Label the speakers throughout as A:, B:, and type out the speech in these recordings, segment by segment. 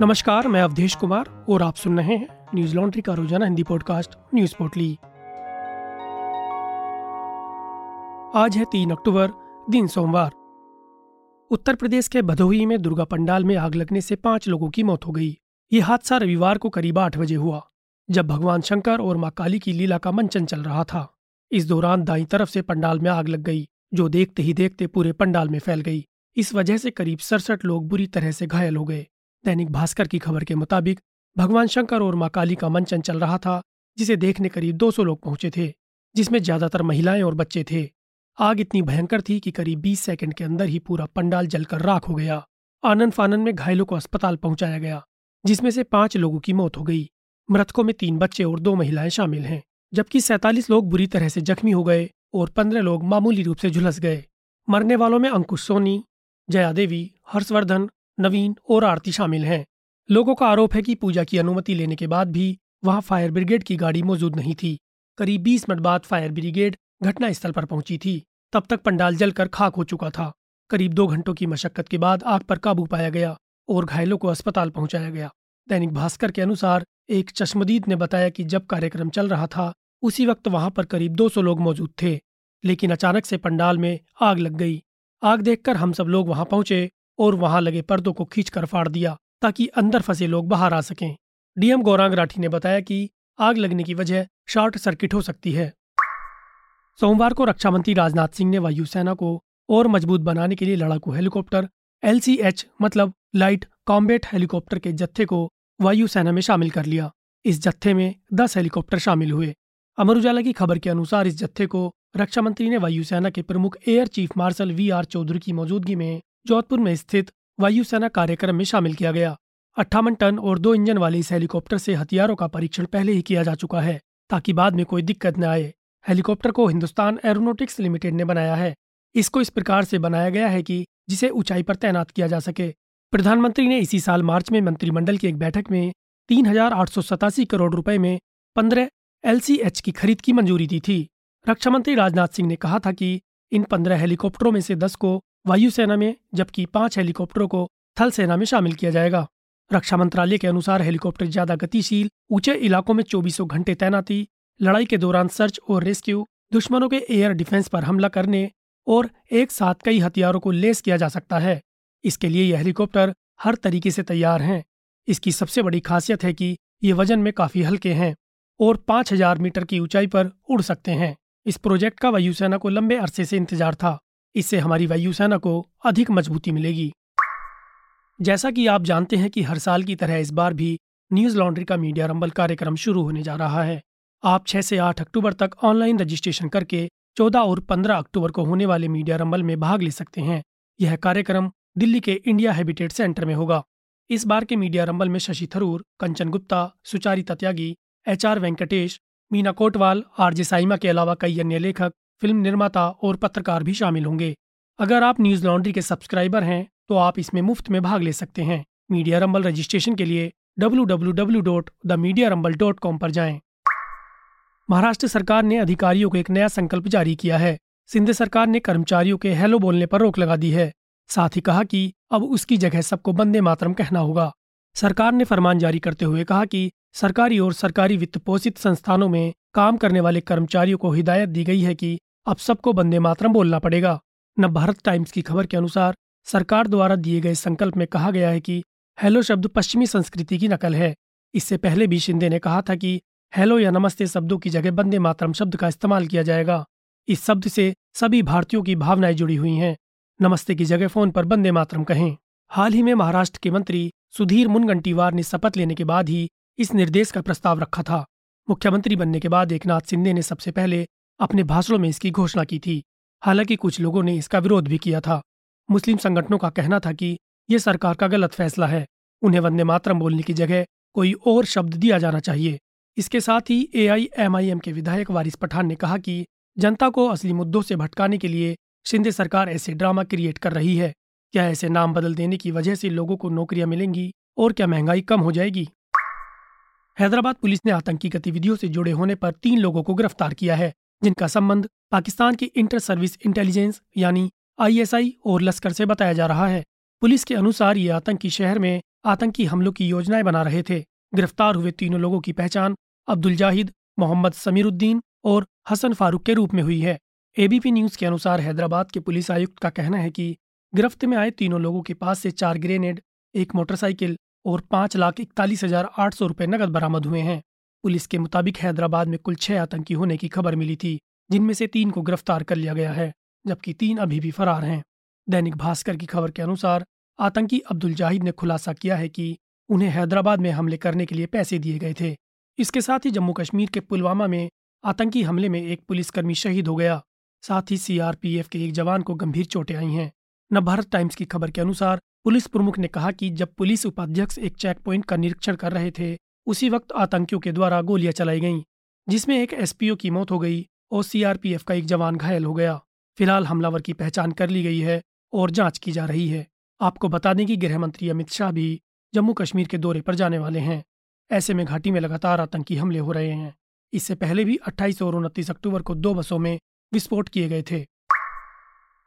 A: नमस्कार, मैं अवधेश कुमार और आप सुन रहे हैं न्यूज़ लॉन्ड्री का रोज़ाना हिंदी पॉडकास्ट न्यूज़ पोर्टली। आज है तीन अक्टूबर, दिन सोमवार। उत्तर प्रदेश के भदोही में दुर्गा पंडाल में आग लगने से पाँच लोगों की मौत हो गई। ये हादसा रविवार को करीब आठ बजे हुआ, जब भगवान शंकर और माँ काली की लीला का मंचन चल रहा था। इस दौरान दाई तरफ़ से पंडाल में आग लग गई, जो देखते ही देखते पूरे पंडाल में फैल गई। इस वजह से करीब सड़सठ लोग बुरी तरह से घायल हो गए। दैनिक भास्कर की खबर के मुताबिक भगवान शंकर और माँ काली का मंचन चल रहा था, जिसे देखने करीब 200 लोग पहुँचे थे, जिसमें ज़्यादातर महिलाएँ और बच्चे थे। आग इतनी भयंकर थी कि करीब 20 सेकंड के अंदर ही पूरा पंडाल जलकर राख हो गया। आनंद फानन में घायलों को अस्पताल पहुँचाया गया, जिसमें से पाँच लोगों की मौत हो गई। मृतकों में तीन बच्चे और दो महिलाएँ शामिल हैं, जबकि सैतालीस लोग बुरी तरह से जख्मी हो गए और पंद्रह लोग मामूली रूप से झुलस गए। मरने वालों में अंकुश सोनी, जया देवी, हर्षवर्धन नवीन और आरती शामिल हैं। लोगों का आरोप है कि पूजा की अनुमति लेने के बाद भी वहाँ फायर ब्रिगेड की गाड़ी मौजूद नहीं थी। करीब बीस मिनट बाद फायर ब्रिगेड घटनास्थल पर पहुँची थी। तब तक पंडाल जलकर खाक हो चुका था। करीब दो घंटों की मशक्कत के बाद आग पर काबू पाया गया और घायलों को अस्पताल पहुँचाया गया। दैनिक भास्कर के अनुसार एक चश्मदीद ने बताया कि जब कार्यक्रम चल रहा था, उसी वक्त वहाँ पर करीब 200 लोग मौजूद थे, लेकिन अचानक से पंडाल में आग लग गई। आग देखकर हम सब लोग वहाँ पहुँचे और वहाँ लगे पर्दों को खींचकर फाड़ दिया ताकि अंदर फंसे लोग बाहर आ सकें। डीएम गौरांग राठी ने बताया कि आग लगने की वजह शॉर्ट सर्किट हो सकती है। सोमवार को रक्षा मंत्री राजनाथ सिंह ने वायुसेना को और मज़बूत बनाने के लिए लड़ाकू हेलीकॉप्टर एलसीएच मतलब लाइट कॉम्बेट हेलीकॉप्टर के जत्थे को वायुसेना में शामिल कर लिया। इस जत्थे में दस हेलीकॉप्टर शामिल हुए। अमर उजाला की खबर के अनुसार इस जत्थे को रक्षा मंत्री ने वायुसेना के प्रमुख air chief marshal V R Chaudhari की मौजूदगी में जोधपुर में स्थित वायुसेना कार्यक्रम में शामिल किया गया। अट्ठावन टन और दो इंजन वाले इस हेलीकॉप्टर से हथियारों का परीक्षण पहले ही किया जा चुका है, ताकि बाद में कोई दिक्कत न आए। हेलीकॉप्टर को हिंदुस्तान एरोनोटिक्स लिमिटेड ने बनाया है। इसको इस प्रकार से बनाया गया है कि जिसे ऊंचाई पर तैनात किया जा सके। प्रधानमंत्री ने इसी साल मार्च में मंत्रिमंडल की एक बैठक में तीन हज़ार आठ सौ सतासी करोड़ रुपए में पंद्रह एल की खरीद की मंजूरी दी थी। रक्षा मंत्री राजनाथ सिंह ने कहा था कि इन पंद्रह हेलीकॉप्टरों में से दस को वायुसेना में, जबकि पाँच हेलीकॉप्टरों को थल सेना में शामिल किया जाएगा। रक्षा मंत्रालय के अनुसार हेलीकॉप्टर ज़्यादा गतिशील, ऊँचे इलाकों में चौबीसों घंटे तैनाती, लड़ाई के दौरान सर्च और रेस्क्यू, दुश्मनों के एयर डिफेंस पर हमला करने और एक साथ कई हथियारों को लेस किया जा सकता है। इसके लिए यह हेलीकॉप्टर हर तरीके से तैयार हैं। इसकी सबसे बड़ी खासियत है कि ये वज़न में काफ़ी हल्के हैं और पाँच हज़ार मीटर की ऊंचाई पर उड़ सकते हैं। इस प्रोजेक्ट का वायुसेना को लंबे अरसे से इंतज़ार था। इससे हमारी वायुसेना को अधिक मजबूती मिलेगी। जैसा कि आप जानते हैं कि हर साल की तरह इस बार भी न्यूज़ लॉन्ड्री का मीडिया रंबल कार्यक्रम शुरू होने जा रहा है। आप 6 से 8 अक्टूबर तक ऑनलाइन रजिस्ट्रेशन करके 14 और 15 अक्टूबर को होने वाले मीडिया रंबल में भाग ले सकते हैं। यह कार्यक्रम दिल्ली के इंडिया हैबिटेट सेंटर में होगा। इस बार के मीडिया रंबल में Shashi Tharoor, Kanchan Gupta, Sucharita Tyagi H R Venkatesh, Meena Kotwal, RJ Saima के अलावा कई अन्य लेखक फ़िल्म निर्माता और पत्रकार भी शामिल होंगे। अगर आप न्यूज़ लॉन्ड्री के सब्सक्राइबर हैं तो आप इसमें मुफ़्त में भाग ले सकते हैं। मीडिया रंबल रजिस्ट्रेशन के लिए www.themediarumble.com पर जाएँ। महाराष्ट्र सरकार ने अधिकारियों को एक नया संकल्प जारी किया है। सिंध सरकार ने कर्मचारियों के हेलो बोलने पर रोक लगा दी है। साथ ही कहा कि अब उसकी जगह सबको बंदे मातरम कहना होगा। सरकार ने फरमान जारी करते हुए कहा कि सरकारी और सरकारी वित्त पोषित संस्थानों में काम करने वाले कर्मचारियों को हिदायत दी गई है कि अब सबको बंदे मातरम बोलना पड़ेगा। न भारत टाइम्स की खबर के अनुसार सरकार द्वारा दिए गए संकल्प में कहा गया है कि हेलो शब्द पश्चिमी संस्कृति की नकल है। इससे पहले भी शिंदे ने कहा था कि हेलो या नमस्ते शब्दों की जगह बंदे मातरम शब्द का इस्तेमाल किया जाएगा। इस शब्द से सभी भारतीयों की भावनाएँ जुड़ी हुई हैं। नमस्ते की जगह फ़ोन पर बंदे मातरम कहें। हाल ही में महाराष्ट्र के मंत्री सुधीर मुनगंटीवार ने शपथ लेने के बाद ही इस निर्देश का प्रस्ताव रखा था। मुख्यमंत्री बनने के बाद एकनाथ शिंदे ने सबसे पहले अपने भाषणों में इसकी घोषणा की थी। हालाँकि कुछ लोगों ने इसका विरोध भी किया था। मुस्लिम संगठनों का कहना था कि यह सरकार का गलत फैसला है। उन्हें वंदे मातरम बोलने की जगह कोई और शब्द दिया जाना चाहिए। इसके साथ ही एआईएमआईएम के विधायक वारिस पठान ने कहा कि जनता को असली मुद्दों से भटकाने के लिए शिंदे सरकार ऐसे ड्रामा क्रिएट कर रही है। क्या ऐसे नाम बदल देने की वजह से लोगों को नौकरियाँ मिलेंगी और क्या महँगाई कम हो जाएगी? हैदराबाद पुलिस ने आतंकी गतिविधियों से जुड़े होने पर तीन लोगों को गिरफ़्तार किया है। जिनका संबंध पाकिस्तान की इंटर सर्विस इंटेलिजेंस यानी आईएसआई और लश्कर से बताया जा रहा है। पुलिस के अनुसार ये आतंकी शहर में आतंकी हमलों की योजनाएँ बना रहे थे। गिरफ़्तार हुए तीनों लोगों की पहचान अब्दुल जाहिद, मोहम्मद समीरुद्दीन और हसन फारूक के रूप में हुई है। एबीपी न्यूज़ के अनुसार हैदराबाद के पुलिस आयुक्त का कहना है कि गिरफ्त में आए तीनों लोगों के पास से चार ग्रेनेड, एक मोटरसाइकिल और पाँच लाख इकतालीस हज़ार आठ सौ रुपये नकद बरामद हुए हैं। पुलिस के मुताबिक हैदराबाद में कुल छह आतंकी होने की खबर मिली थी, जिनमें से तीन को गिरफ़्तार कर लिया गया है, जबकि तीन अभी भी फरार हैं। दैनिक भास्कर की खबर के अनुसार, आतंकी अब्दुल जाहिद ने खुलासा किया है कि उन्हें हैदराबाद में हमले करने के लिए पैसे दिए गए थे। इसके साथ ही जम्मू कश्मीर के पुलवामा में आतंकी हमले में एक पुलिसकर्मी शहीद हो गया। साथ ही सीआरपीएफ के एक जवान को गंभीर चोटें आई हैं। नवभारत टाइम्स की खबर के अनुसार, पुलिस प्रमुख ने कहा कि जब पुलिस उपाध्यक्ष एक चेक पॉइंट का निरीक्षण कर रहे थे उसी वक्त आतंकियों के द्वारा गोलियाँ चलाई गईं, जिसमें एक एसपीओ की मौत हो गई और सीआरपीएफ का एक जवान घायल हो गया। फ़िलहाल हमलावर की पहचान कर ली गई है और जाँच की जा रही है। आपको बता दें कि गृह मंत्री अमित शाह भी जम्मू कश्मीर के दौरे पर जाने वाले हैं। ऐसे में घाटी में लगातार आतंकी हमले हो रहे हैं। इससे पहले भी 28 और उनतीस अक्टूबर को दो बसों में विस्फोट किए गए थे।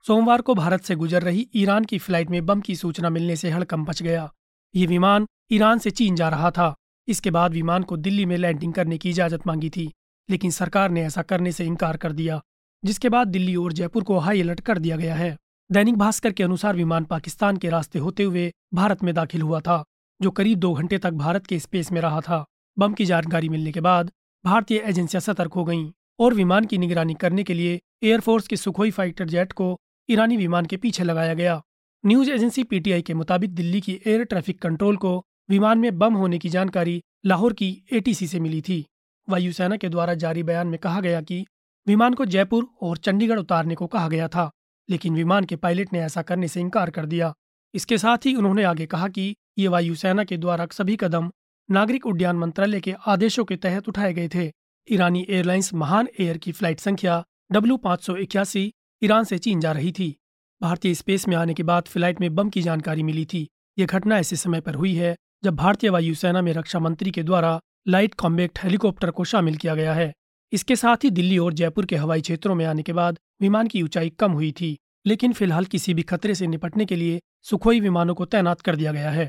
A: सोमवार को भारत से गुजर रही ईरान की फ़्लाइट में बम की सूचना मिलने से हड़कंप मच गया। ये विमान ईरान से चीन जा रहा था। इसके बाद विमान को दिल्ली में लैंडिंग करने की इजाज़त मांगी थी, लेकिन सरकार ने ऐसा करने से इनकार कर दिया, जिसके बाद दिल्ली और जयपुर को हाई अलर्ट कर दिया गया है। दैनिक भास्कर के अनुसार विमान पाकिस्तान के रास्ते होते हुए भारत में दाखिल हुआ था, जो करीब दो घंटे तक भारत के स्पेस में रहा था। बम की जानकारी मिलने के बाद भारतीय एजेंसियाँ सतर्क हो गईं और विमान की निगरानी करने के लिए एयरफोर्स के सुखोई फाइटर जेट को ईरानी विमान के पीछे लगाया गया। न्यूज़ एजेंसी पीटीआई के मुताबिक दिल्ली की एयर ट्रैफ़िक कंट्रोल को विमान में बम होने की जानकारी लाहौर की एटीसी से मिली थी। वायुसेना के द्वारा जारी बयान में कहा गया कि विमान को जयपुर और चंडीगढ़ उतारने को कहा गया था, लेकिन विमान के पायलट ने ऐसा करने से इनकार कर दिया। इसके साथ ही उन्होंने आगे कहा कि ये वायुसेना के द्वारा सभी कदम नागरिक उड्डयन मंत्रालय के आदेशों के तहत उठाए गए थे। ईरानी एयरलाइंस महान एयर की फ़्लाइट संख्या डब्ल्यू पाँच सौ इक्यासी ईरान से चीन जा रही थी। भारतीय स्पेस में आने के बाद फ़्लाइट में बम की जानकारी मिली थी। ये घटना ऐसे समय पर हुई है जब भारतीय वायुसेना में रक्षा मंत्री के द्वारा लाइट कॉम्बैक्ट हेलीकॉप्टर को शामिल किया गया है, इसके साथ ही दिल्ली और जयपुर के हवाई क्षेत्रों में आने के बाद विमान की ऊंचाई कम हुई थी, लेकिन फ़िलहाल किसी भी खतरे से निपटने के लिए सुखोई विमानों को तैनात कर दिया गया है।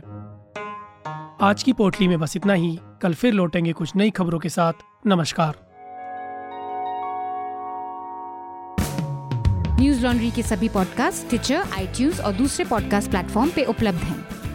A: आज की पोटली में बस इतना ही, कल फिर लौटेंगे कुछ नई खबरों के साथ, नमस्कार।
B: न्यूज़ लॉन्ड्री के सभी पॉडकास्ट ट्विटर आईटीज और दूसरे पॉडकास्ट प्लेटफॉर्म पे उपलब्ध हैं।